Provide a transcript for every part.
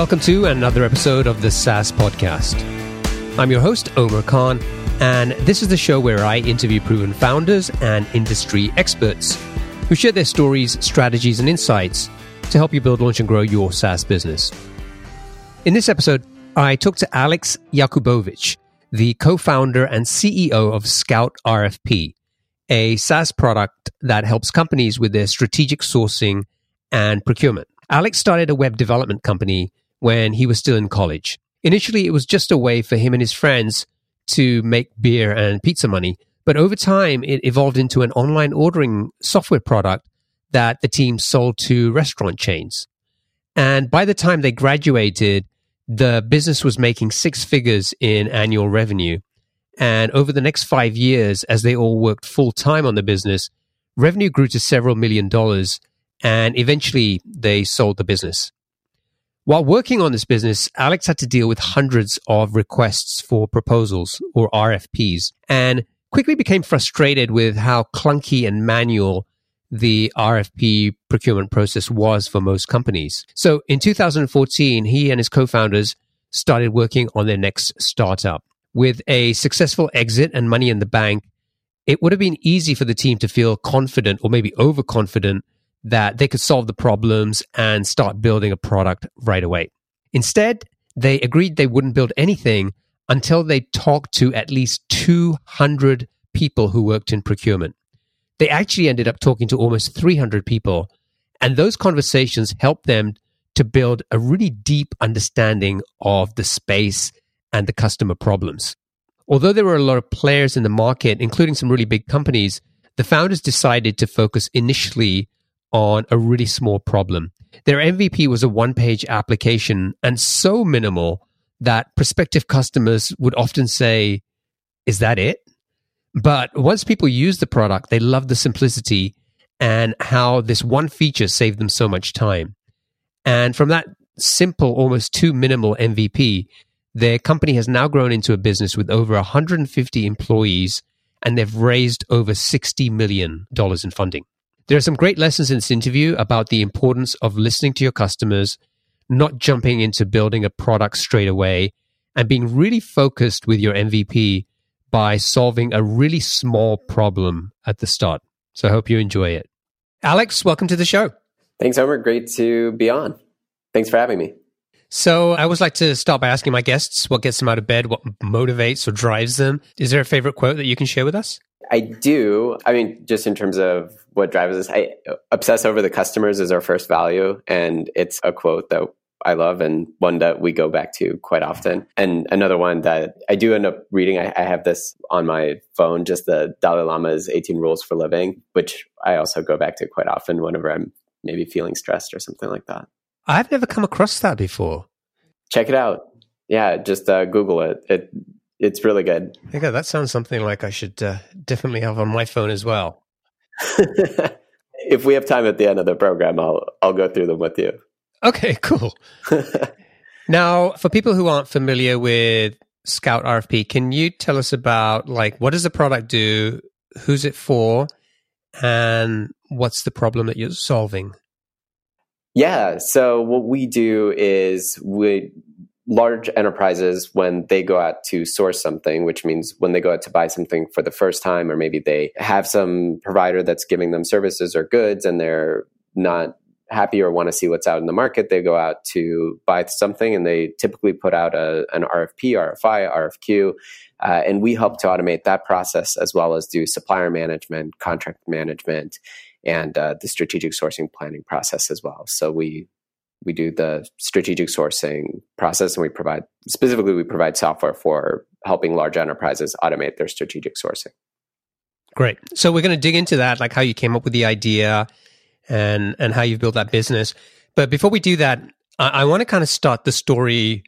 Welcome to another episode of the SaaS Podcast. I'm your host, Omer Khan, and this is the show where I interview proven founders and industry experts who share their stories, strategies, and insights to help you build, launch, and grow your SaaS business. In this episode, I talk to Alex Yakubovich, the co founder and CEO of Scout RFP, a SaaS product that helps companies with their strategic sourcing and procurement. Alex started a web development company when he was still in college. Initially, it was just a way for him and his friends to make beer and pizza money. But over time, it evolved into an online ordering software product that the team sold to restaurant chains. And by the time they graduated, the business was making six figures in annual revenue. And over the next five years, as they all worked full time on the business, revenue grew to several million dollars. And eventually, they sold the business. While working on this business, Alex had to deal with hundreds of requests for proposals or RFPs and quickly became frustrated with how clunky and manual the RFP procurement process was for most companies. So in 2014, he and his co-founders started working on their next startup. With a successful exit and money in the bank, it would have been easy for the team to feel confident or maybe overconfident that they could solve the problems and start building a product right away. Instead, they agreed they wouldn't build anything until they talked to at least 200 people who worked in procurement. They actually ended up talking to almost 300 people, and those conversations helped them to build a really deep understanding of the space and the customer problems. Although there were a lot of players in the market, including some really big companies, the founders decided to focus initially on a really small problem. Their MVP was a one page application and so minimal that prospective customers would often say, Is that it? But once people use the product, they love the simplicity and how this one feature saved them so much time. And from that simple, almost too minimal MVP, their company has now grown into a business with over 150 employees and they've raised over $60 million in funding. There are some great lessons in this interview about the importance of listening to your customers, not jumping into building a product straight away, and being really focused with your MVP by solving a really small problem at the start. So I hope you enjoy it. Alex, welcome to the show. Thanks, Omer. Great to be on. Thanks for having me. So I always like to start by asking my guests what gets them out of bed, what motivates or drives them. Is there a favorite quote that you can share with us? I do. I mean, just in terms of what drives us, I obsess over the customers is our first value. And it's a quote that I love and one that we go back to quite often. And another one that I do end up reading, I, I, have this on my phone, just the Dalai Lama's 18 Rules for Living, which I also go back to quite often whenever I'm maybe feeling stressed or something like that. I've never come across that before. Check it out. Yeah, just uh, Google it. It it's really good. Yeah, that sounds something like I should uh, definitely have on my phone as well. if we have time at the end of the program, I'll I'll go through them with you. Okay, cool. now, for people who aren't familiar with Scout RFP, can you tell us about like what does the product do, who's it for, and what's the problem that you're solving? Yeah, so what we do is we large enterprises when they go out to source something which means when they go out to buy something for the first time or maybe they have some provider that's giving them services or goods and they're not happy or want to see what's out in the market they go out to buy something and they typically put out a, an rfp rfi rfq uh, and we help to automate that process as well as do supplier management contract management and uh, the strategic sourcing planning process as well. So we we do the strategic sourcing process and we provide specifically we provide software for helping large enterprises automate their strategic sourcing. Great. So we're going to dig into that like how you came up with the idea and and how you've built that business. But before we do that i, I want to kind of start the story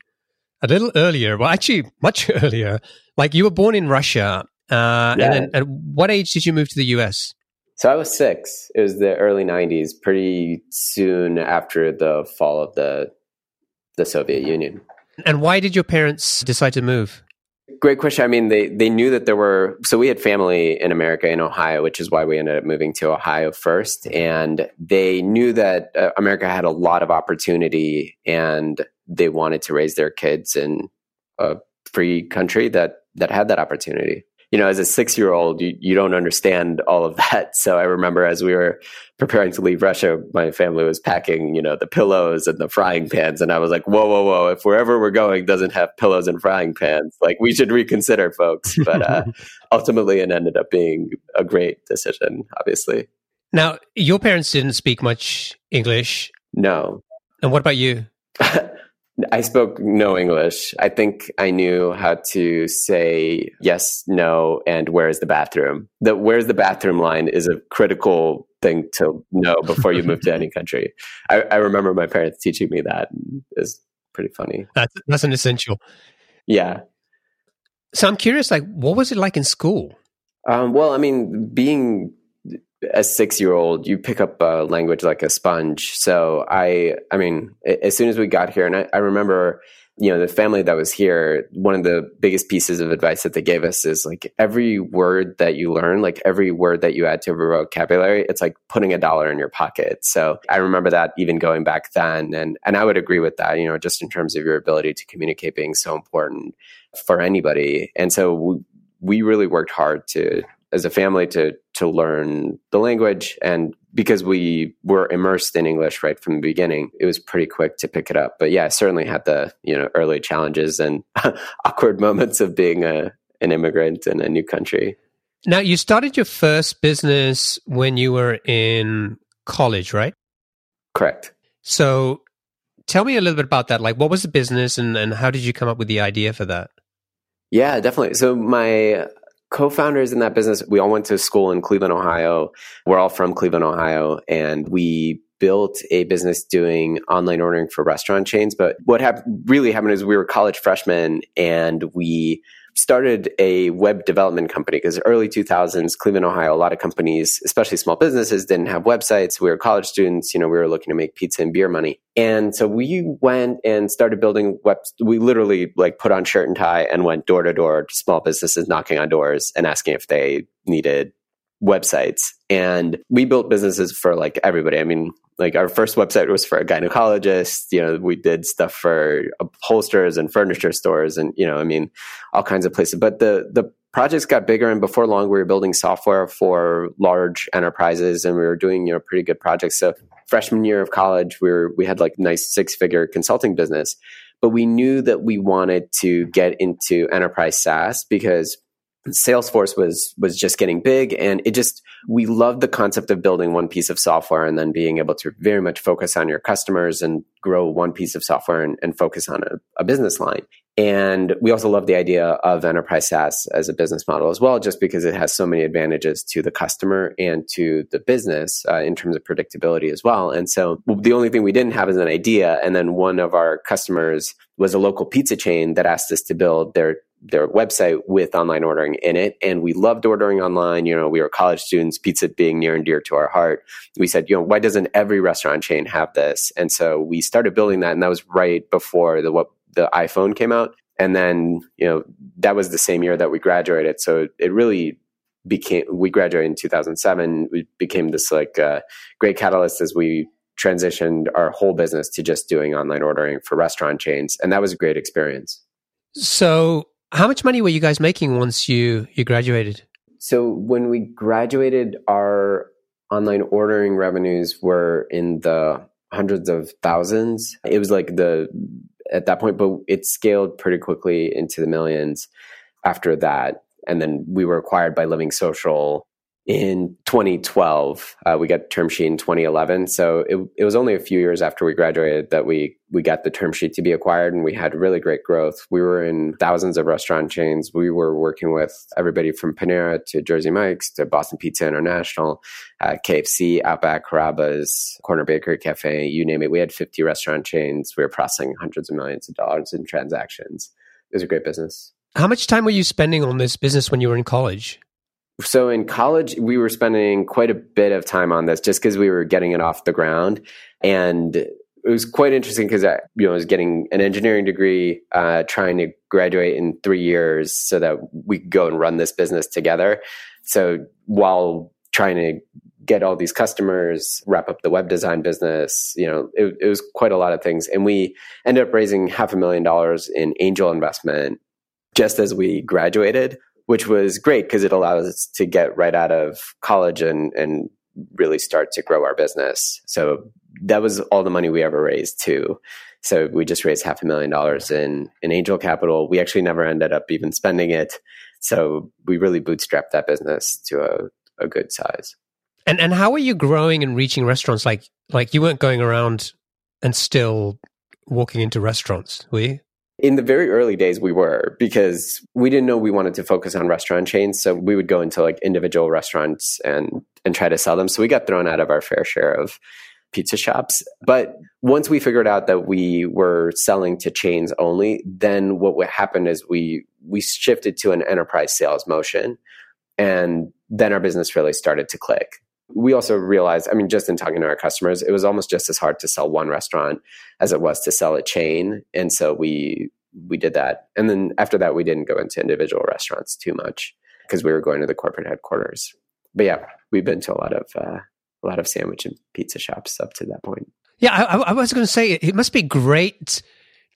a little earlier. Well actually much earlier. Like you were born in russia uh, yeah. and then at what age did you move to the us so I was six. It was the early '90s, pretty soon after the fall of the the Soviet Union. And why did your parents decide to move? Great question. I mean, they they knew that there were so we had family in America in Ohio, which is why we ended up moving to Ohio first. And they knew that uh, America had a lot of opportunity, and they wanted to raise their kids in a free country that that had that opportunity you know, as a six year old, you, you don't understand all of that. So I remember as we were preparing to leave Russia, my family was packing, you know, the pillows and the frying pans. And I was like, whoa, whoa, whoa, if wherever we're going doesn't have pillows and frying pans, like we should reconsider, folks. But uh, ultimately, it ended up being a great decision, obviously. Now, your parents didn't speak much English. No. And what about you? I spoke no English. I think I knew how to say yes, no, and where's the bathroom. The where's the bathroom line is a critical thing to know before you move to any country. I, I remember my parents teaching me that. It's pretty funny. That's that's an essential. Yeah. So I'm curious, like, what was it like in school? Um, well, I mean, being a six year old, you pick up a language like a sponge. So I, I mean, as soon as we got here, and I, I, remember, you know, the family that was here, one of the biggest pieces of advice that they gave us is like every word that you learn, like every word that you add to your vocabulary, it's like putting a dollar in your pocket. So I remember that even going back then. And, and I would agree with that, you know, just in terms of your ability to communicate being so important for anybody. And so we, we really worked hard to as a family to to learn the language and because we were immersed in English right from the beginning, it was pretty quick to pick it up. But yeah, I certainly had the you know early challenges and awkward moments of being a an immigrant in a new country. Now, you started your first business when you were in college, right? Correct. So, tell me a little bit about that. Like, what was the business, and and how did you come up with the idea for that? Yeah, definitely. So my co-founders in that business, we all went to school in Cleveland, Ohio. We're all from Cleveland, Ohio, and we built a business doing online ordering for restaurant chains. But what really happened is we were college freshmen and we started a web development company because early 2000s cleveland ohio a lot of companies especially small businesses didn't have websites. We were college students you know we were looking to make pizza and beer money. And so we went and started building web we literally like put on shirt and tie and went door to door to small businesses knocking on doors and asking if they needed websites. And we built businesses for like everybody. I mean like our first website was for a gynecologist. You know we did stuff for upholsterers and furniture stores and you know i mean all kinds of places. But the the projects got bigger and before long we were building software for large enterprises and we were doing you know pretty good projects. So freshman year of college we were we had like nice six figure consulting business. But we knew that we wanted to get into enterprise SaaS because Salesforce was was just getting big and it just we loved the concept of building one piece of software and then being able to very much focus on your customers and grow one piece of software and, and focus on a, a, business line. And we also love the idea of enterprise SaaS as a business model as well, just because it has so many advantages to the customer and to the business uh, in terms of predictability as well. And so the only thing we didn't have is an idea. And then one of our customers was a local pizza chain that asked us to build their their website with online ordering in it. And we loved ordering online. You know, we were college students, pizza being near and dear to our heart. We said, you know, why doesn't every restaurant chain have this? And so we started building that. And that was right before the, what, the iPhone came out. And then, you know, that was the same year that we graduated. So it really became, we graduated in 2007. We became this like uh, great catalyst as we transitioned our whole business to just doing online ordering for restaurant chains. And that was a great experience. So how much money were you guys making once you you graduated? So when we graduated, our online ordering revenues were in the hundreds of thousands. It was like the at that point, but it scaled pretty quickly into the millions after that. And then we were acquired by Living Social in 2012. Uh, we got term sheet in 2011. So it, it was only a few years after we graduated that we we got the term sheet to be acquired, and we had really great growth. We were in thousands of restaurant chains. We were working with everybody from Panera to Jersey Mike's to Boston Pizza International, uh, KFC, Outback, Carrabba's, Corner Bakery Cafe, you name it. We had 50 restaurant chains. We were processing hundreds of millions of dollars in transactions. It was a great business. How much time were you spending on this business when you were in college? So in college we were spending quite a bit of time on this just because we were getting it off the ground and it was quite interesting because I, you know, was getting an engineering degree, uh, trying to graduate in three years so that we could go and run this business together. So while trying to get all these customers, wrap up the web design business. You know, it, it was quite a lot of things. And we ended up raising half a million dollars in angel investment just as we graduated, which was great because it allowed us to get right out of college and, and really start to grow our business. So that was all the money we ever raised too. So we just raised half a million dollars in, in angel capital. We actually never ended up even spending it. So we really bootstrapped that business to a, a good size. And and how are you growing and reaching restaurants? Like like you weren't going around and still walking into restaurants, were you? In the very early days, we were because we didn't know we wanted to focus on restaurant chains. So we would go into like individual restaurants and and try to sell them. So we got thrown out of our fair share of pizza shops. But once we figured out that we were selling to chains only, then what would happen is we we shifted to an enterprise sales motion, and then our business really started to click we also realized, I mean, just in talking to our customers, it was almost just as hard to sell one restaurant as it was to sell a chain. And so we we did that. And then after that, we didn't go into individual restaurants too much because we were going to the corporate headquarters. But yeah, we've been to a lot of uh, a lot of sandwich and pizza shops up to that point. Yeah, I, I was going to say it must be great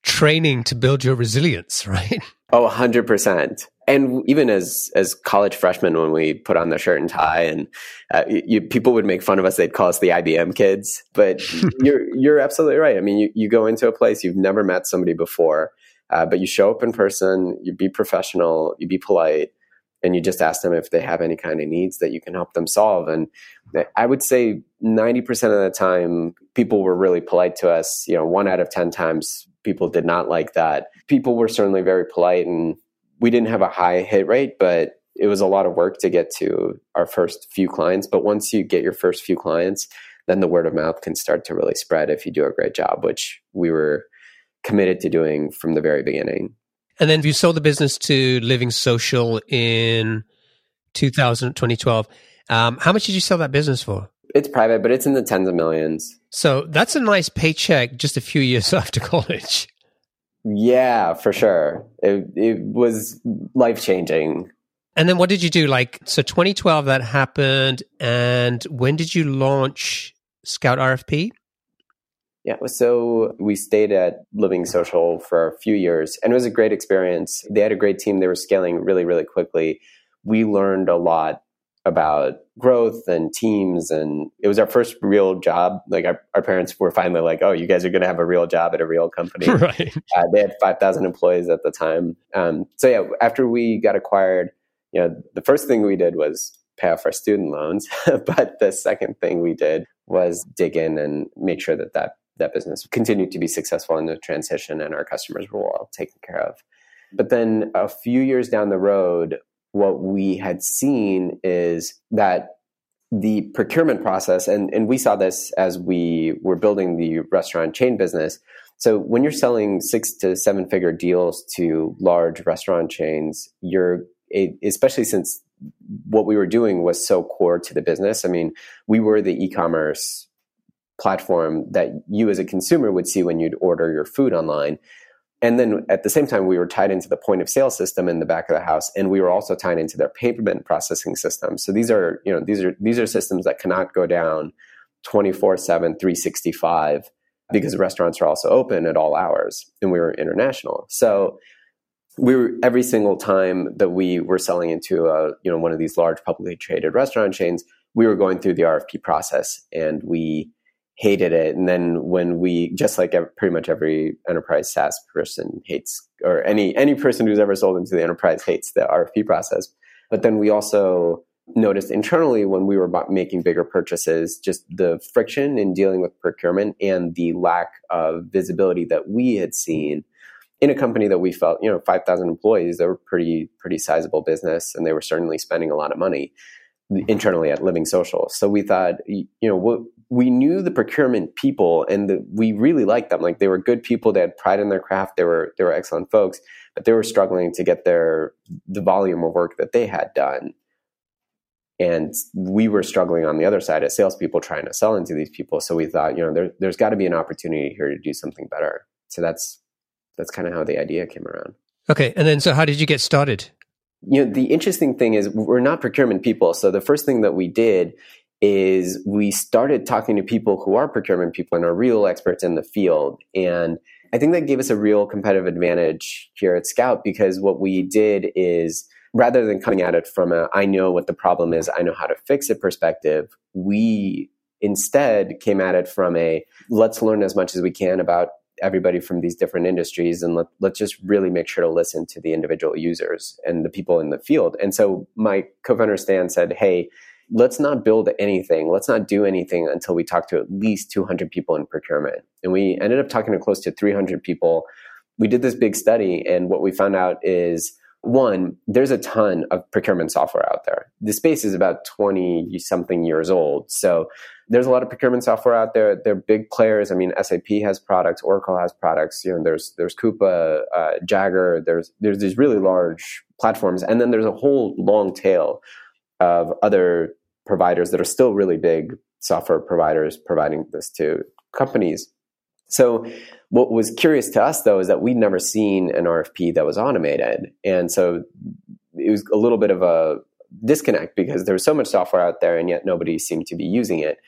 training to build your resilience, right? Oh, 100% and even as as college freshmen when we put on the shirt and tie and uh, you, people would make fun of us. They'd call us the IBM kids. But you're you're absolutely right. I mean you, you go into a place you've never met somebody before uh, but you show up in person you be professional you be polite and you just ask them if they have any kind of needs that you can help them solve. And i would say 90% of the time people were really polite to us. You know one out of 10 times people did not like that. People were certainly very polite and we didn't have a high hit rate, but it was a lot of work to get to our first few clients. But once you get your first few clients, then the word of mouth can start to really spread if you do a great job, which we were committed to doing from the very beginning. And then you sold the business to Living Social in 2000, 2012. Um, how much did you sell that business for? It's private, but it's in the tens of millions. So that's a nice paycheck just a few years after college. Yeah, for sure. It it was life changing. And then what did you do? Like so 2012 that happened and when did you launch Scout RFP? Yeah, so we stayed at Living Social for a few years and it was a great experience. They had a great team. They were scaling really, really quickly. We learned a lot about growth and teams and it was our first real job. Like our, our parents were finally like oh you guys are going to have a real job at a real company. Right. Uh, they had 5000 employees at the time. Um, so yeah after we got acquired you know the first thing we did was pay off our student loans. But the second thing we did was dig in and make sure that that, that business continued to be successful in the transition and our customers were all taken care of. But then a few years down the road what we had seen is that the procurement process, and, and we saw this as we were building the restaurant chain business. So when you're selling six to seven figure deals to large restaurant chains, you're especially since what we were doing was so core to the business. I mean, we were the e-commerce platform that you as a consumer would see when you'd order your food online and then at the same time we were tied into the point of sale system in the back of the house and we were also tied into their payment processing system. So these are you know these are these are systems that cannot go down 24 7 365 because restaurants are also open at all hours and we were international. So we were every single time that we were selling into a you know one of these large publicly traded restaurant chains we were going through the rfp process and we hated it. And then when we, just like pretty much every enterprise SaaS person hates, or any any person who's ever sold into the enterprise hates the RFP process. But then we also noticed internally when we were making bigger purchases, just the friction in dealing with procurement and the lack of visibility that we had seen in a company that we felt, you know, 5,000 employees, they were pretty, pretty sizable business and they were certainly spending a lot of money internally at Living Social. So we thought, you know, we knew the procurement people and the, we really liked them. Like they were good people. They had pride in their craft. They were they were excellent folks, but they were struggling to get their the volume of work that they had done. And we were struggling on the other side as salespeople trying to sell into these people. So we thought, you know, there, there's got to be an opportunity here to do something better. So that's that's kind of how the idea came around. Okay, and then so how did you get started? You know, the interesting thing is we're not procurement people. So the first thing that we did is we started talking to people who are procurement people and are real experts in the field. And I think that gave us a real competitive advantage here at Scout because what we did is rather than coming at it from a I know what the problem is, I know how to fix it perspective, we instead came at it from a let's learn as much as we can about everybody from these different industries and let, let's just really make sure to listen to the individual users and the people in the field. And so my co-founder Stan said, hey, let's not build anything. Let's not do anything until we talk to at least 200 people in procurement. And we ended up talking to close to 300 people. We did this big study, and what we found out is one, there's a ton of procurement software out there. The space is about 20 something years old. So there's a lot of procurement software out there. They're big players. I mean, SAP has products, Oracle has products. You know, there's there's Coupa, uh, Jaggaer. There's there's these really large platforms, and then there's a whole long tail of other providers that are still really big software providers providing this to companies. So, what was curious to us though is that we'd never seen an RFP that was automated, and so it was a little bit of a disconnect because there was so much software out there, and yet nobody seemed to be using it.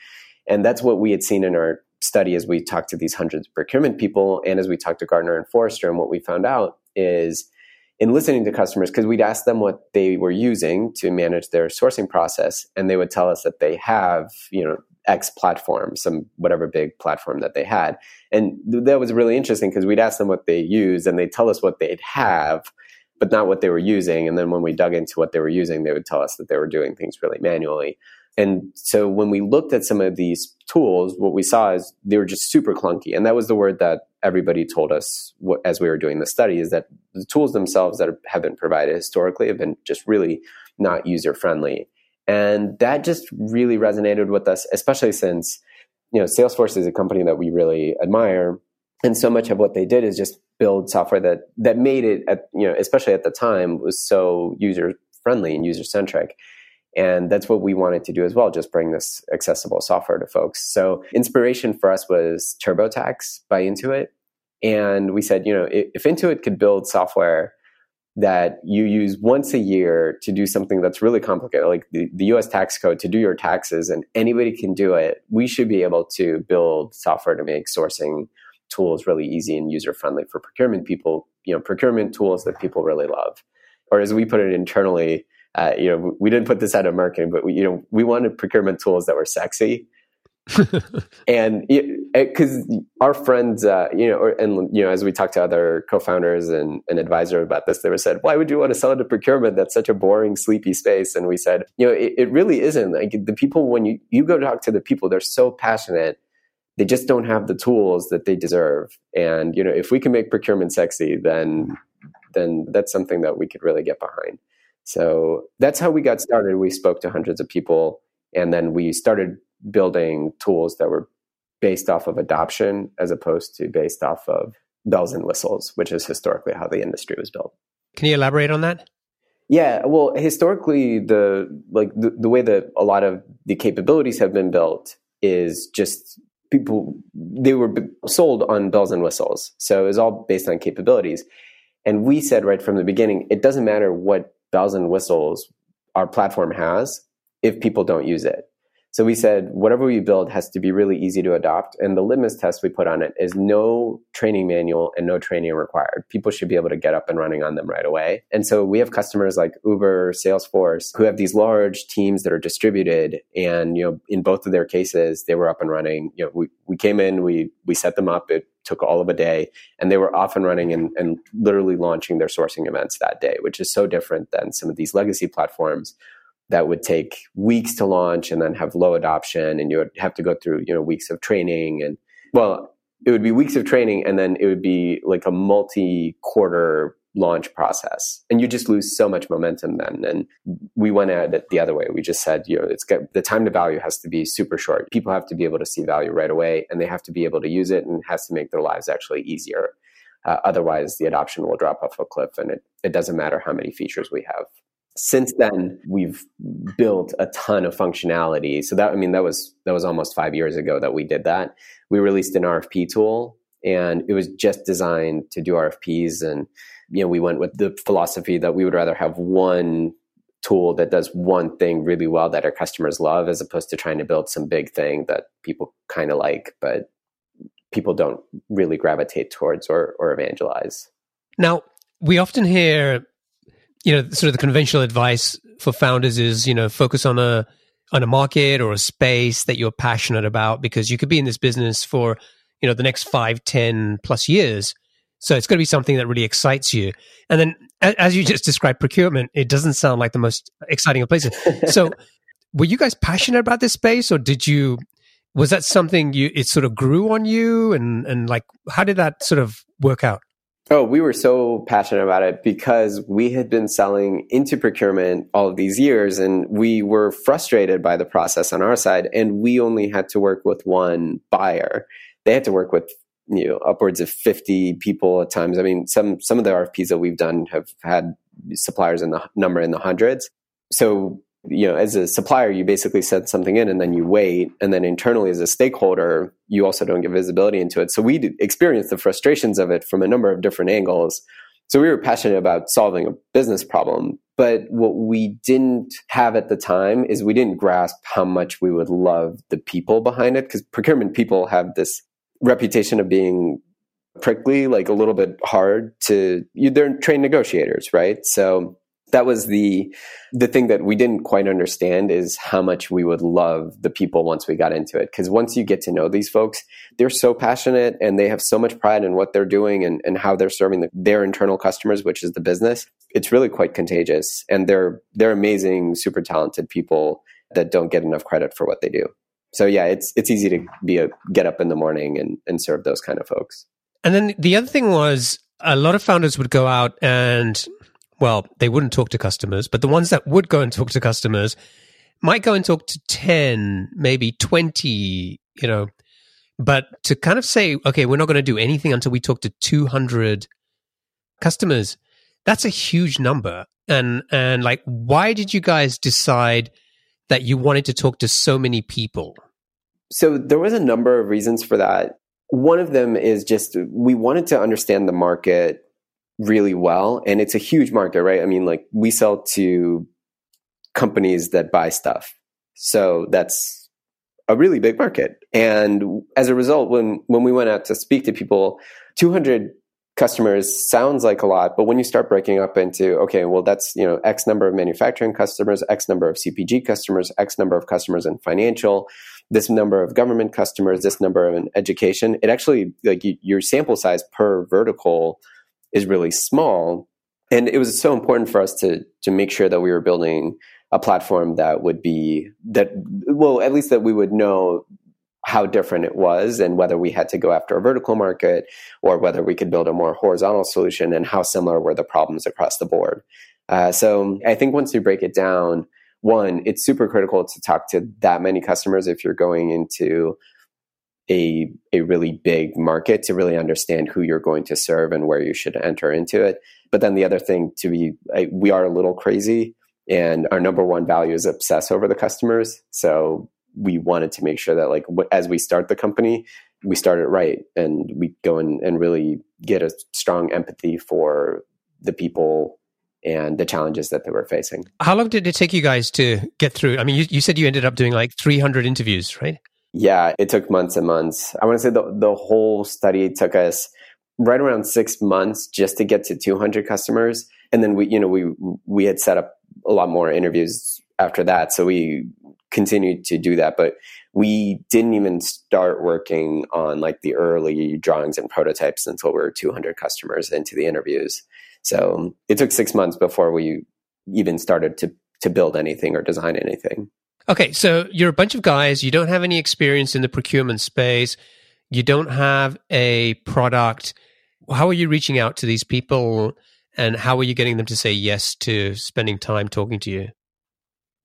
And that's what we had seen in our study as we talked to these hundreds of procurement people, and as we talked to Gartner and Forrester. And what we found out is in listening to customers because we'd ask them what they were using to manage their sourcing process and they would tell us that they have you know x platform some whatever big platform that they had and th- that was really interesting because we'd ask them what they use and they'd tell us what they'd have but not what they were using and then when we dug into what they were using they would tell us that they were doing things really manually and so when we looked at some of these tools, what we saw is they were just super clunky. And that was the word that everybody told us as we were doing the study is that the tools themselves that have been provided historically have been just really not user friendly. And that just really resonated with us, especially since, you know, Salesforce is a company that we really admire. And so much of what they did is just build software that that made it at, you know, especially at the time was so user friendly and user centric and that's what we wanted to do as well, just bring this accessible software to folks. So inspiration for us was TurboTax by Intuit. And we said, you know, if Intuit could build software that you use once a year to do something that's really complicated, like the, the US tax code to do your taxes, and anybody can do it, we should be able to build software to make sourcing tools really easy and user friendly for procurement people, you know, procurement tools that people really love. Or as we put it internally, uh, you know, we didn't put this out of marketing, but we, you know, we wanted procurement tools that were sexy. and because our friends, uh, you know, and you know, as we talked to other co-founders and, and advisor about this, they were said, "Why would you want to sell it to procurement? That's such a boring, sleepy space." And we said, "You know, it, it really isn't. Like the people, when you you go talk to the people, they're so passionate. They just don't have the tools that they deserve. And you know, if we can make procurement sexy, then then that's something that we could really get behind." So that's how we got started. We spoke to hundreds of people, and then we started building tools that were based off of adoption as opposed to based off of bells and whistles, which is historically how the industry was built. Can you elaborate on that? Yeah, well, historically, the like the, the way that a lot of the capabilities have been built is just people they were sold on bells and whistles, so it was all based on capabilities. And we said right from the beginning, it doesn't matter what bells and whistles our platform has if people don't use it. So we said whatever we build has to be really easy to adopt. And the litmus test we put on it is no training manual and no training required. People should be able to get up and running on them right away. And so we have customers like Uber, Salesforce, who have these large teams that are distributed. And, you know, in both of their cases, they were up and running. You know, we, we came in, we we set them up. It took all of a day and they were off and running and, and literally launching their sourcing events that day, which is so different than some of these legacy platforms that would take weeks to launch and then have low adoption and you would have to go through you know weeks of training and well it would be weeks of training and then it would be like a multi quarter launch process. And you just lose so much momentum then. And we went at it the other way. We just said you know it's got, the time to value has to be super short. People have to be able to see value right away and they have to be able to use it and it has to make their lives actually easier. Uh, otherwise the adoption will drop off a cliff and it, it doesn't matter how many features we have since then we've built a ton of functionality. So that i mean that was that was almost five years ago that we did that. We released an rfp tool and it was just designed to do rfps and you know we went with the philosophy that we would rather have one tool that does one thing really well that our customers love as opposed to trying to build some big thing that people kind of like but people don't really gravitate towards or, or evangelize. Now we often hear you know sort of the conventional advice for founders is you know focus on a on a market or a space that you're passionate about because you could be in this business for you know the next five ten plus years so it's going to be something that really excites you. And then, as you just described, procurement, it doesn't sound like the most exciting of places. So, were you guys passionate about this space, or did you? Was that something you? It sort of grew on you, and and like, how did that sort of work out? Oh, we were so passionate about it because we had been selling into procurement all of these years and we were frustrated by the process on our side. And we only had to work with one buyer. They had to work with you know upwards of 50 people at times i mean some some of the rfps that we've done have had suppliers in the number in the hundreds so you know as a supplier you basically send something in and then you wait and then internally as a stakeholder you also don't get visibility into it so we experienced the frustrations of it from a number of different angles so we were passionate about solving a business problem but what we didn't have at the time is we didn't grasp how much we would love the people behind it because procurement people have this reputation of being prickly, like a little bit hard to. You, they're trained negotiators, right? So that was the the thing that we didn't quite understand is how much we would love the people once we got into it. Because once you get to know these folks they're so passionate and they have so much pride in what they're doing and, and how they're serving the, their internal customers which is the business. It's really quite contagious and they're they're amazing super talented people that don't get enough credit for what they do. So yeah, it's it's easy to be a get up in the morning and and serve those kind of folks. And then the other thing was a lot of founders would go out and well, they wouldn't talk to customers, but the ones that would go and talk to customers might go and talk to 10, maybe 20, you know, but to kind of say, okay, we're not going to do anything until we talk to 200 customers, that's a huge number. And, and like, why did you guys decide that you wanted to talk to so many people? So there was a number of reasons for that. One of them is just we wanted to understand the market really well. And it's a huge market, right? I mean, like we sell to companies that buy stuff. So that's a really big market. And as a result, when, when we went out to speak to people, 200 customers sounds like a lot, but when you start breaking up into, okay, well, that's, you know, X number of manufacturing customers, X number of CPG customers, X number of customers in financial, this number of government customers, this number of education, it actually, like you, your sample size per vertical is really small. And it was so important for us to, to make sure that we were building a platform that would be that well at least that we would know how different it was and whether we had to go after a vertical market or whether we could build a more horizontal solution and how similar were the problems across the board. Uh, so I think once you break it down, one, it's super critical to talk to that many customers if you're going into a a really big market to really understand who you're going to serve and where you should enter into it. But then the other thing to be, I, we are a little crazy, and our number one value is obsess over the customers. So we wanted to make sure that like as we start the company we start it right and we go in and really get a strong empathy for the people and the challenges that they were facing how long did it take you guys to get through i mean you, you said you ended up doing like 300 interviews right yeah it took months and months i want to say the, the whole study took us right around six months just to get to 200 customers and then we you know we we had set up a lot more interviews after that so we continued to do that, but we didn't even start working on like the early drawings and prototypes until we were 200 customers into the interviews. So it took six months before we even started to to build anything or design anything. Okay, so you're a bunch of guys. You don't have any experience in the procurement space. You don't have a product. How are you reaching out to these people, and how are you getting them to say yes to spending time talking to you?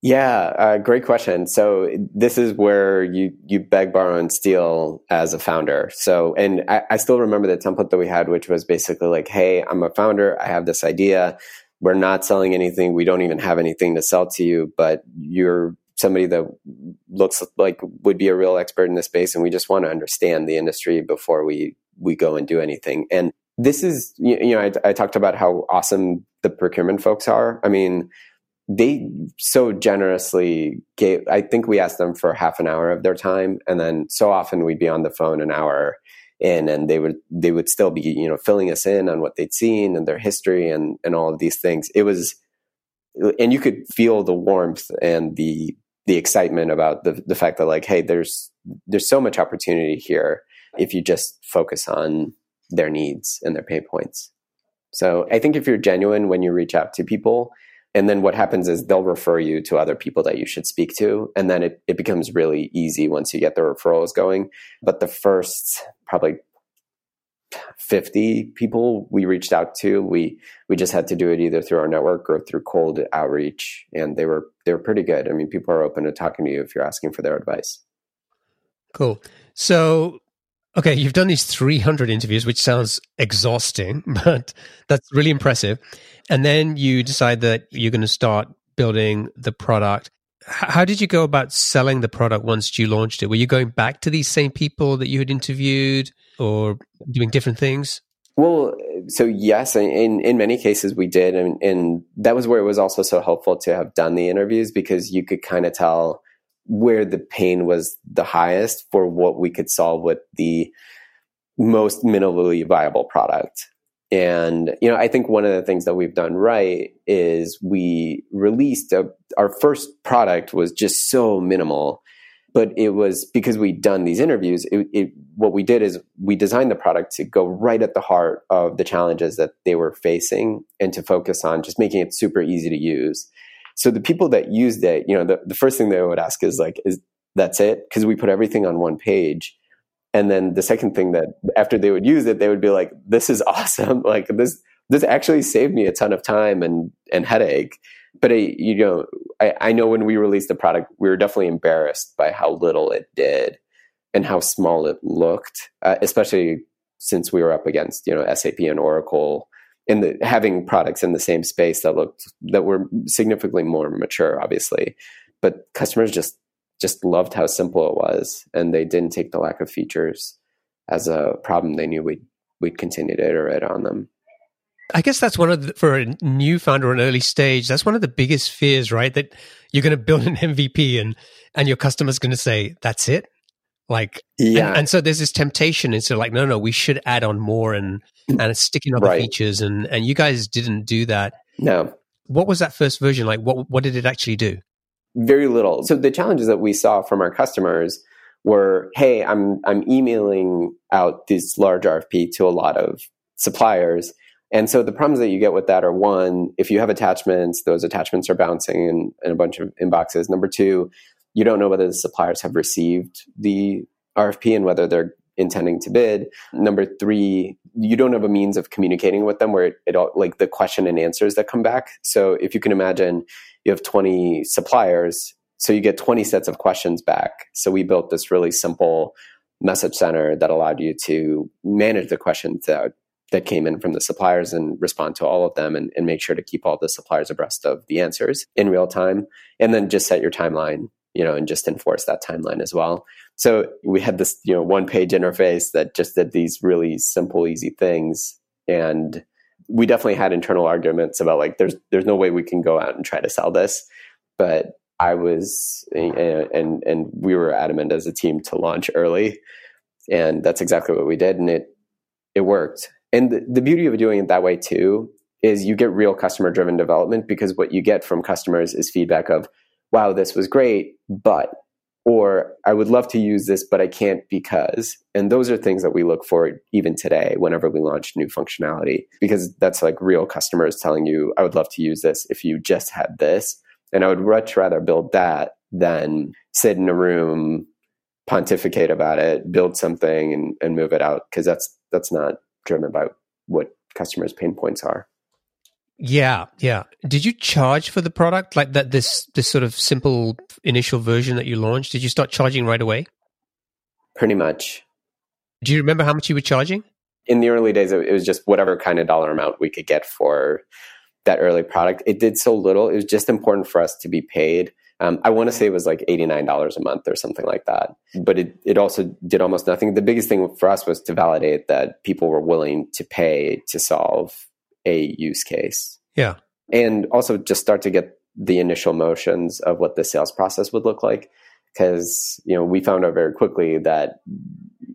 Yeah, uh, great question. So this is where you you beg, borrow, and steal as a founder. So, and I, I, still remember the template that we had, which was basically like, "Hey, I'm a founder. I have this idea. We're not selling anything. We don't even have anything to sell to you, but you're somebody that looks like would be a real expert in this space, and we just want to understand the industry before we we go and do anything." And this is, you know, I, I talked about how awesome the procurement folks are. I mean they so generously gave i think we asked them for half an hour of their time and then so often we'd be on the phone an hour in and they would they would still be you know filling us in on what they'd seen and their history and and all of these things it was and you could feel the warmth and the the excitement about the the fact that like hey there's there's so much opportunity here if you just focus on their needs and their pain points. So i think if you're genuine when you reach out to people and then what happens is they'll refer you to other people that you should speak to and then it, it becomes really easy once you get the referrals going. But the first probably 50 people we reached out to. We we just had to do it either through our network or through cold outreach and they were they were pretty good. I mean people are open to talking to you if you're asking for their advice. Cool. So okay you've done these 300 interviews which sounds exhausting but that's really impressive. And then you decide that you're going to start building the product how did you go about selling the product once you launched it? Were you going back to these same people that you had interviewed or doing different things? Well, so yes, in in many cases we did, and, and that was where it was also so helpful to have done the interviews because you could kind of tell where the pain was the highest for what we could solve with the most minimally viable product. And you know, I think one of the things that we've done right is we released a, our first product was just so minimal but it was because we'd done these interviews it, it, what we did is we designed the product to go right at the heart of the challenges that they were facing and to focus on just making it super easy to use. So the people that used it you know the, the first thing they would ask is like is that's it? Because we put everything on one page and then the second thing that after they would use it they would be like this is awesome like this this actually saved me a ton of time and and headache but I, you know, I, I know when we released the product, we were definitely embarrassed by how little it did and how small it looked, uh, especially since we were up against you know SAP and Oracle and the, having products in the same space that looked that were significantly more mature, obviously. But customers just just loved how simple it was, and they didn't take the lack of features as a problem. They knew we'd we'd continue to iterate on them. I guess that's one of the, for a new founder an early stage. That's one of the biggest fears, right? That you're going to build an MVP and and your customer's going to say, "That's it." Like, yeah. And, and, so there's this temptation. It's like, no, no, we should add on more and mm. and sticking other right. features. And and you guys didn't do that. No. What was that first version like? What what did it actually do? Very little. So the challenges that we saw from our customers were, hey, I'm I'm emailing out this large RFP to a lot of suppliers and so the problems that you get with that are one, if you have attachments, those attachments are bouncing in, in a bunch of inboxes. Number two, you don't know whether the suppliers have received the RFP and whether they're intending to bid. Number three, you don't have a means of communicating with them where it, it all, like the question and answers that come back. So if you can imagine, you have 20 suppliers, so you get 20 sets of questions back. So we built this really simple message center that allowed you to manage the questions that that came in from the suppliers and respond to all of them and, and make sure to keep all the suppliers abreast of the answers in real time. And then just set your timeline, you know, and just enforce that timeline as well. So we had this, you know, one page interface that just did these really simple, easy things. And we definitely had internal arguments about like, there's, there's no way we can go out and try to sell this. But I was, eh, eh, and, and we were adamant as a team to launch early. And that's exactly what we did. And it, it worked and the, the beauty of doing it that way too is you get real customer driven development because what you get from customers is feedback of, wow, this was great, but, or I would love to use this, but I can't because. And those are things that we look for even today whenever we launch new functionality, because that's like real customers telling you, I would love to use this if you just had this. And I would much rather build that than sit in a room, pontificate about it, build something and, and move it out. Cause that's, that's not driven by what customers' pain points are. Yeah, yeah. Did you charge for the product like that? This this sort of simple initial version that you launched. Did you start charging right away? Pretty much. Do you remember how much you were charging? In the early days, it was just whatever kind of dollar amount we could get for that early product. It did so little. It was just important for us to be paid um, I want to say it was like $89 a month or something like that. But it, it also did almost nothing. The biggest thing for us was to validate that people were willing to pay to solve a use case. Yeah. And also just start to get the initial motions of what the sales process would look like. Because you know we found out very quickly that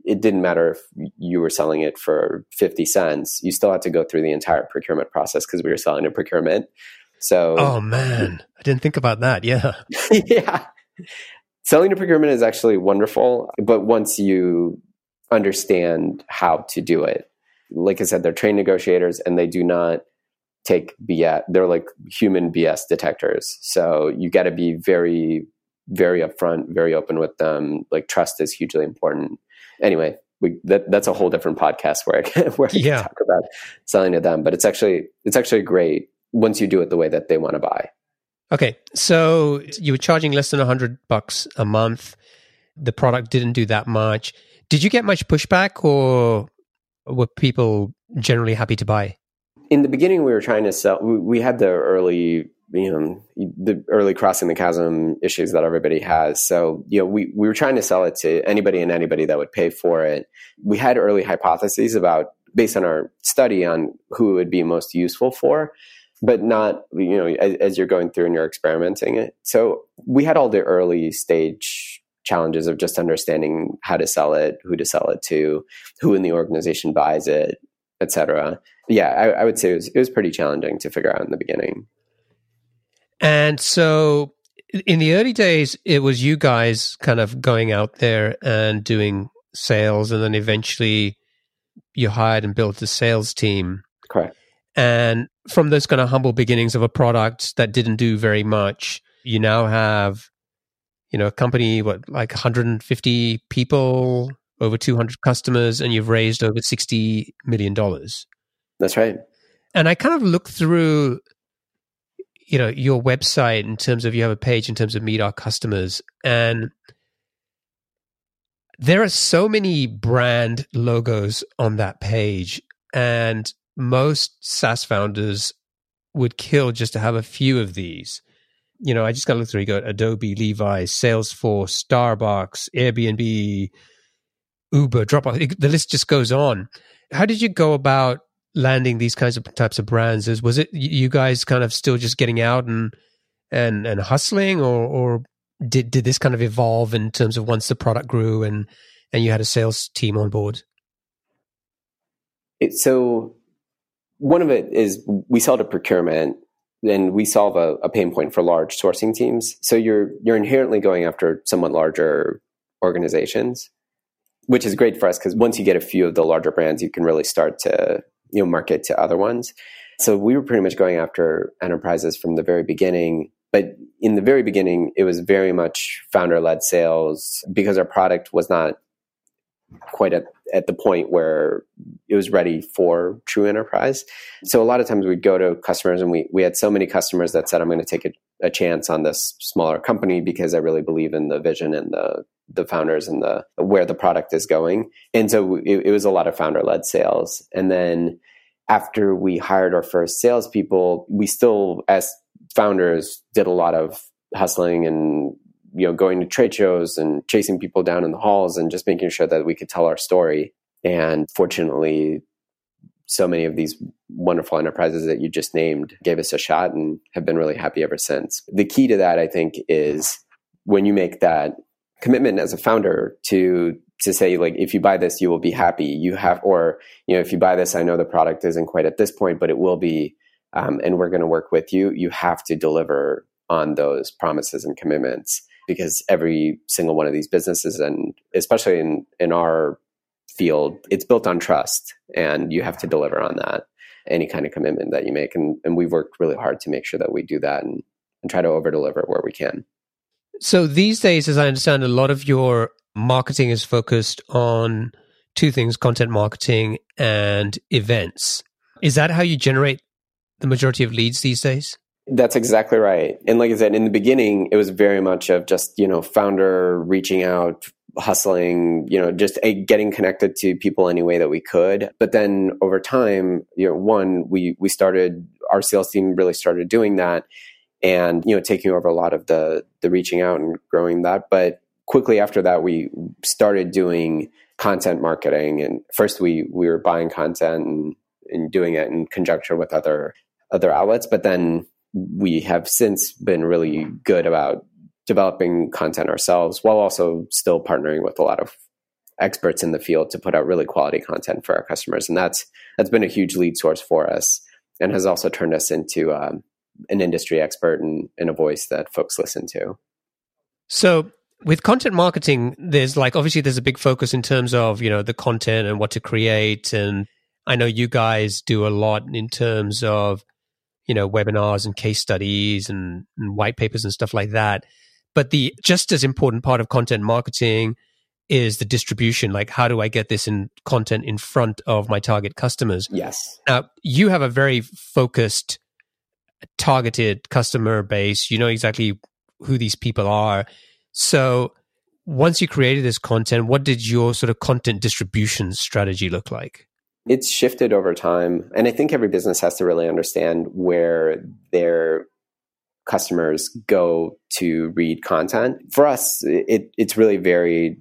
it didn't matter if you were selling it for 50 cents you still had to go through the entire procurement process because we were selling a procurement. So oh man. I didn't think about that. Yeah. Yeah. Selling to procurement is actually wonderful but once you understand how to do it like i said they're trained negotiators and they do not take BS. They're like human BS detectors. So you got to be very, very upfront, very open with them. Like trust is hugely important. Anyway, we that that's a whole different podcast where I can, where I yeah. can talk about selling to them. But it's actually it's actually great once you do it the way that they want to buy. Okay, so you were charging less than a hundred bucks a month. The product didn't do that much. Did you get much pushback, or were people generally happy to buy? in the beginning we were trying to sell we, had the early you know the early crossing the chasm issues that everybody has. So you know we, we were trying to sell it to anybody and anybody that would pay for it. We had early hypotheses about based on our study on who it would be most useful for but not you know as, as you're going through and you're experimenting it. So we had all the early stage challenges of just understanding how to sell it who to sell it to who in the organization buys it etc yeah, I, I would say it was, it was pretty challenging to figure out in the beginning. And so in the early days, it was you guys kind of going out there and doing sales, and then eventually you hired and built a sales team. Correct. And from those kind of humble beginnings of a product that didn't do very much, you now have, you know, a company, what, like 150 people, over 200 customers, and you've raised over $60 million. That's right. And I kind of look through, you know, your website in terms of you have a page in terms of meet our customers, and there are so many brand logos on that page, and most SaaS founders would kill just to have a few of these. You know, I just got to look through. You got Adobe, Levi's, Salesforce, Starbucks, Airbnb, Uber, Dropbox. The list just goes on. How did you go about landing these kinds of types of brands is was it you guys kind of still just getting out and and and hustling or or did did this kind of evolve in terms of once the product grew and and you had a sales team on board it, so one of it is we sell to procurement and we solve a, a pain point for large sourcing teams so you're you're inherently going after somewhat larger organizations which is great for us because once you get a few of the larger brands you can really start to you know market to other ones. So we were pretty much going after enterprises from the very beginning. But in the very beginning, it was very much founder led sales because our product was not quite at, at the point where it was ready for true enterprise. So a lot of times we'd go to customers and we, we had so many customers that said, I'm going to take a, a chance on this smaller company because I really believe in the vision and the the founders and the where the product is going. And so it, it was a lot of founder led sales. And then after we hired our first salespeople, we still, as founders, did a lot of hustling and you know going to trade shows and chasing people down in the halls and just making sure that we could tell our story. And fortunately, so many of these wonderful enterprises that you just named gave us a shot and have been really happy ever since. The key to that, I think, is when you make that commitment as a founder to to say like if you buy this you will be happy you have or you know if you buy this i know the product isn't quite at this point but it will be um, and we're going to work with you you have to deliver on those promises and commitments because every single one of these businesses and especially in in our field it's built on trust and you have to deliver on that any kind of commitment that you make and, and we've worked really hard to make sure that we do that and, and try to over deliver where we can so these days, as I understand, a lot of your marketing is focused on two things content marketing and events. Is that how you generate the majority of leads these days? That's exactly right. And like I said, in the beginning, it was very much of just, you know, founder reaching out, hustling, you know, just a, getting connected to people any way that we could. But then over time, you know, one, we, we started, our sales team really started doing that and you know taking over a lot of the the reaching out and growing that but quickly after that we started doing content marketing and first we we were buying content and, and doing it in conjunction with other other outlets but then we have since been really good about developing content ourselves while also still partnering with a lot of experts in the field to put out really quality content for our customers. And that's that's been a huge lead source for us and has also turned us into um, an industry expert and, and a voice that folks listen to. So with content marketing there's like obviously there's a big focus in terms of you know the content and what to create. And i know you guys do a lot in terms of you know webinars and case studies and, and white papers and stuff like that. But the just as important part of content marketing is the distribution. Like how do i get this in content in front of my target customers? Yes. Now you have a very focused targeted customer base. You know exactly who these people are. So once you created this content what did your sort of content distribution strategy look like it's shifted over time and i think every business has to really understand where their customers go to read content for us it, it's really varied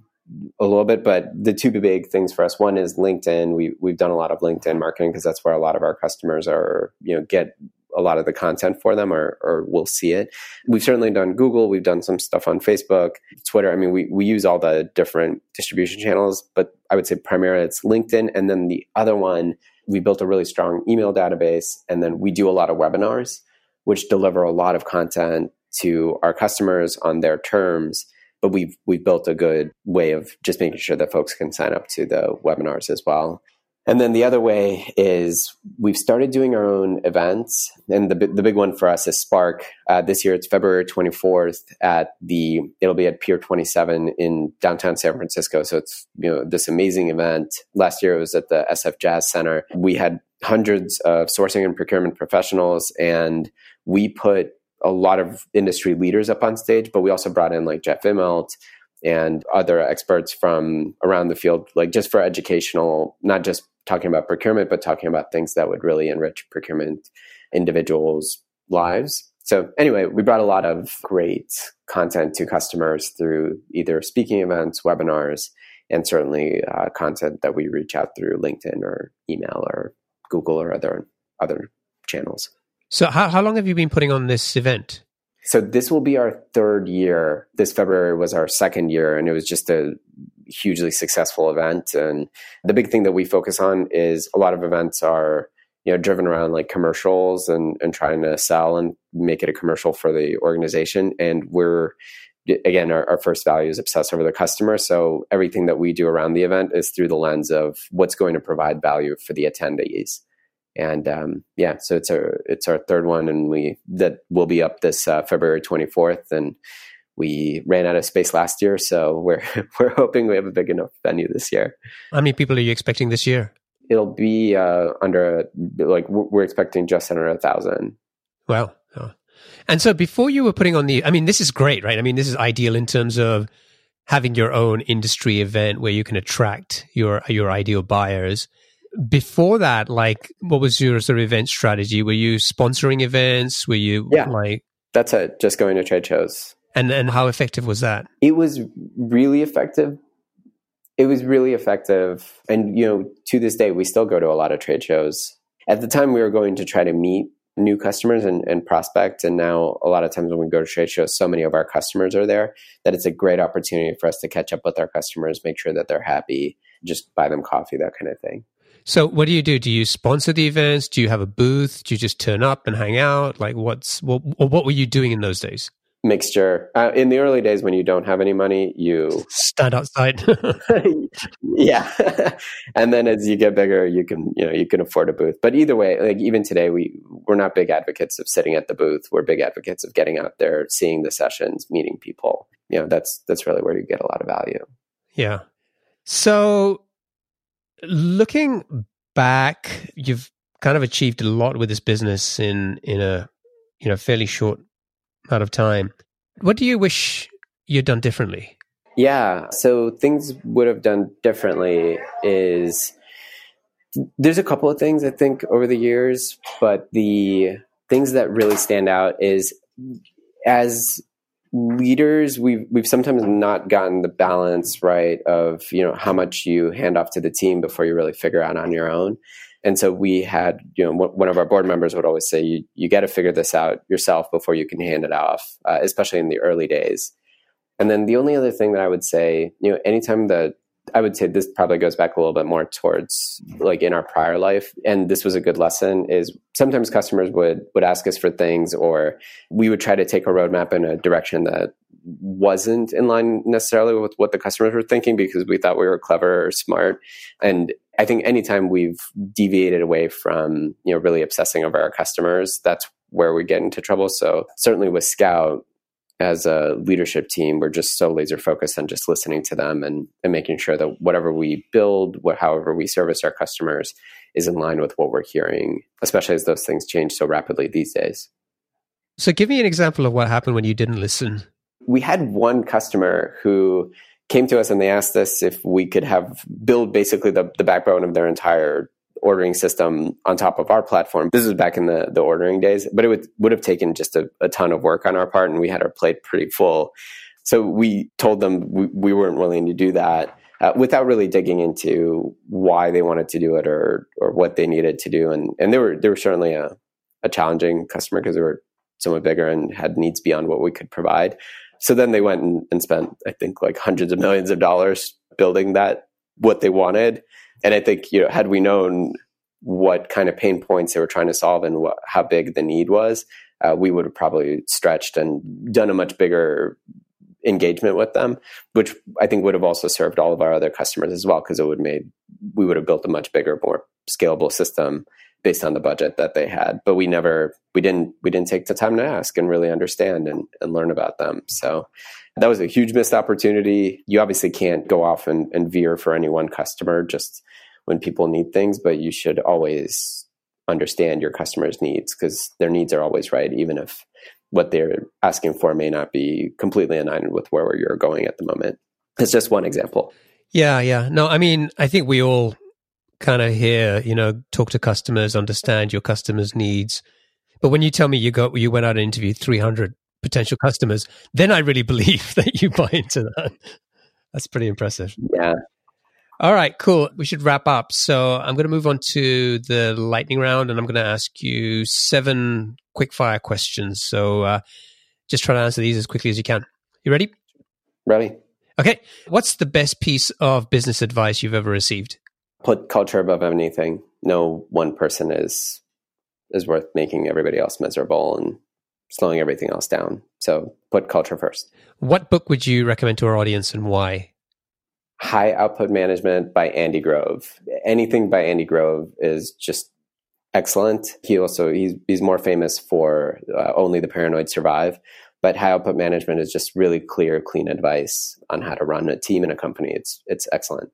a little bit, but the two big things for us, one is LinkedIn. We we've done a lot of LinkedIn marketing because that's where a lot of our customers are, you know, get a lot of the content for them or or will see it. We've certainly done Google, we've done some stuff on Facebook, Twitter. I mean, we we use all the different distribution channels, but I would say primarily it's LinkedIn and then the other one we built a really strong email database and then we do a lot of webinars which deliver a lot of content to our customers on their terms but we've we've built a good way of just making sure that folks can sign up to the webinars as well. And then the other way is we've started doing our own events, and the the big one for us is Spark. Uh, this year it's February 24th at the it'll be at Pier 27 in downtown San Francisco. So it's you know this amazing event. Last year it was at the SF Jazz Center. We had hundreds of sourcing and procurement professionals, and we put a lot of industry leaders up on stage, but we also brought in like Jeff Immelt and other experts from around the field, like just for educational, not just talking about procurement, but talking about things that would really enrich procurement individuals' lives. So, anyway, we brought a lot of great content to customers through either speaking events, webinars, and certainly uh, content that we reach out through LinkedIn or email or Google or other other channels. So, how, how long have you been putting on this event? So, this will be our third year. This February was our second year, and it was just a hugely successful event. And the big thing that we focus on is a lot of events are you know driven around like commercials and and trying to sell and make it a commercial for the organization. And we're again our, our, first value is obsessed over the customer. So everything that we do around the event is through the lens of what's going to provide value for the attendees. And um, yeah, so it's our it's our third one, and we that will be up this uh, February 24th, and we ran out of space last year, so we're we're hoping we have a big enough venue this year. How many people are you expecting this year? It'll be uh, under like we're expecting just under a thousand. Well, oh. and so before you were putting on the, I mean, this is great, right? I mean, this is ideal in terms of having your own industry event where you can attract your your ideal buyers before that, like, what was your sort of event strategy? Were you sponsoring events? Were you yeah, like that's it? Just going to trade shows. And and how effective was that? It was really effective. It was really effective, and you know, to this day, we still go to a lot of trade shows. At the time, we were going to try to meet new customers and, and prospect. And now, a lot of times when we go to trade shows, so many of our customers are there that it's a great opportunity for us to catch up with our customers, make sure that they're happy, just buy them coffee, that kind of thing. So what do you do? Do you sponsor the events? Do you have a booth? Do you just turn up and hang out? Like what's what what were you doing in those days? Mixture. Uh, in the early days when you don't have any money, you stand outside. yeah. and then as you get bigger, you can, you know, you can afford a booth. But either way, like even today we we're not big advocates of sitting at the booth. We're big advocates of getting out there, seeing the sessions, meeting people. You know, that's that's really where you get a lot of value. Yeah. So looking back, you've kind of achieved a lot with this business in in a you know fairly short amount of time. What do you wish you'd done differently? Yeah, so things would have done differently is there's a couple of things I think over the years, but the things that really stand out is as leaders we've we've sometimes not gotten the balance right of you know how much you hand off to the team before you really figure out on your own And so we had, you know, one of our board members would always say, you, you got to figure this out yourself before you can hand it off, uh, especially in the early days. And then the only other thing that I would say, you know, anytime that I would say this probably goes back a little bit more towards like in our prior life. And this was a good lesson is sometimes customers would would ask us for things or we would try to take a roadmap in a direction that wasn't in line necessarily with what the customers were thinking because we thought we were clever or smart. And I think anytime we've deviated away from, you know, really obsessing over our customers, that's where we get into trouble. So certainly with Scout, as a leadership team, we're just so laser focused on just listening to them and, and making sure that whatever we build, what, however we service our customers, is in line with what we're hearing, especially as those things change so rapidly these days. So, give me an example of what happened when you didn't listen. We had one customer who came to us and they asked us if we could have build basically the, the backbone of their entire ordering system on top of our platform. This was back in the, the ordering days, but it would, would have taken just a, a ton of work on our part, and we had our plate pretty full. So we told them we, we weren't willing to do that. Uh, without really digging into why they wanted to do it or or what they needed to do. And and they were they were certainly a, a challenging customer because they were somewhat bigger and had needs beyond what we could provide. So then they went and, and spent, I think, like hundreds of millions of dollars building that what they wanted. And I think, you know, had we known what kind of pain points they were trying to solve and what, how big the need was, uh, we would have probably stretched and done a much bigger engagement with them, which I think would have also served all of our other customers as well, because it would made we would have built a much bigger, more scalable system based on the budget that they had. But we never we didn't we didn't take the time to ask and really understand and, and learn about them. So that was a huge missed opportunity. You obviously can't go off and, and veer for any one customer just when people need things, but you should always understand your customers' needs because their needs are always right, even if what they're asking for may not be completely aligned with where you're going at the moment. It's just one example. Yeah, yeah. No, I mean, I think we all kind of hear, you know, talk to customers, understand your customers' needs. But when you tell me you got you went out and interviewed 300 potential customers, then I really believe that you buy into that. That's pretty impressive. Yeah. All right, cool. We should wrap up. So I'm going to move on to the lightning round and I'm going to ask you seven quick fire questions. So uh, just try to answer these as quickly as you can. You ready? Ready. Okay. What's the best piece of business advice you've ever received? Put culture above anything. No one person is is worth making everybody else miserable and slowing everything else down. So put culture first. What book would you recommend to our audience and why? High Output Management by Andy Grove. Anything by Andy Grove is just excellent. He also he's he's more famous for uh, Only the Paranoid Survive, but High Output Management is just really clear, clean advice on how to run a team in a company. It's it's excellent.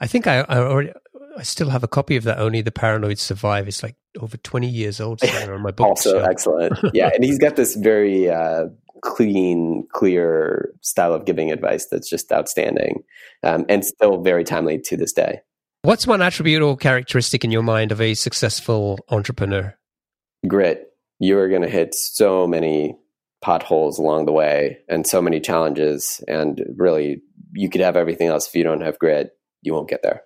I think I, I already I still have a copy of that. Only the Paranoid Survive. It's like over twenty years old on my book. also excellent. Yeah, and he's got this very uh, clean, clear style of giving advice that's just outstanding um, and still very timely to this day. What's one attribute or characteristic in your mind of a successful entrepreneur? Grit. You are going to hit so many potholes along the way and so many challenges. And really, you could have everything else. If you don't have grit, you won't get there.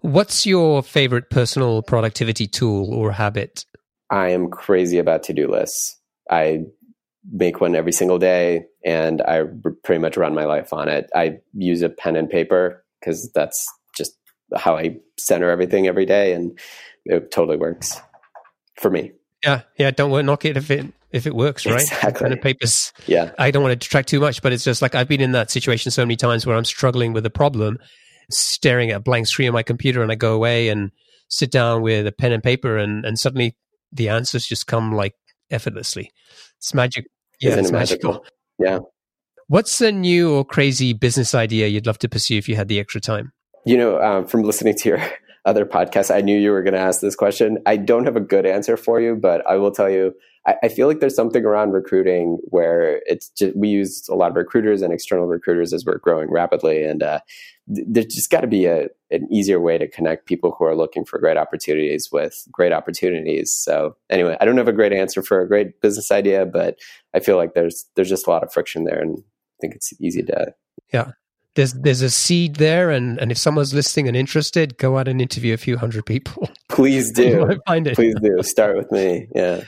What's your favorite personal productivity tool or habit? I am crazy about to do lists. I make one every single day and I pretty much run my life on it. I use a pen and paper because that's just how I center everything every day and it totally works for me. Yeah, yeah. Don't knock it if it if it works, right? Exactly. Pen and papers. Yeah. I don't want to detract too much, but it's just like I've been in that situation so many times where I'm struggling with a problem, staring at a blank screen on my computer, and I go away and sit down with a pen and paper, and and suddenly the answers just come like effortlessly. It's magic. Yeah, Isn't it's magical? magical. Yeah. What's a new or crazy business idea you'd love to pursue if you had the extra time? You know, um, from listening to your other podcasts, I knew you were going to ask this question. I don't have a good answer for you, but I will tell you, I, I feel like there's something around recruiting where it's just, we use a lot of recruiters and external recruiters as we're growing rapidly. And uh, th- there's just got to be a, an easier way to connect people who are looking for great opportunities with great opportunities. So anyway, I don't have a great answer for a great business idea, but I feel like there's, there's just a lot of friction there and I think it's easy to yeah there's there's a seed there, and and if someone's listening and interested, go out and interview a few hundred people. Please do. find it. Please do. Start with me. Yeah.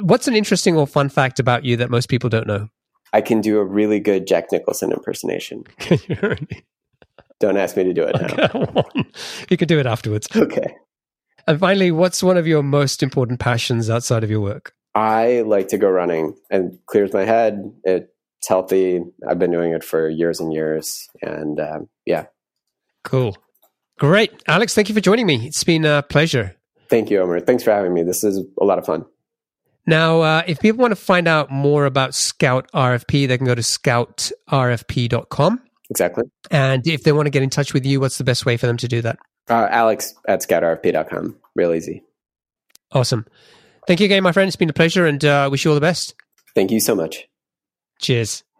What's an interesting or fun fact about you that most people don't know? I can do a really good Jack Nicholson impersonation. Can you really? Don't ask me to do it now. you can do it afterwards. Okay. And finally, what's one of your most important passions outside of your work? I like to go running and clears my head. It's healthy. I've been doing it for years and years. And um, yeah. Cool. Great. Alex, thank you for joining me. It's been a pleasure. Thank you, Omer. Thanks for having me. This is a lot of fun. Now, uh, if people want to find out more about Scout RFP, they can go to scoutrfp.com. Exactly. And if they want to get in touch with you, what's the best way for them to do that? Uh, Alex at scoutrfp.com. Real easy. Awesome. Thank you again, my friend. It's been a pleasure and uh, wish you all the best. Thank you so much. Cheers.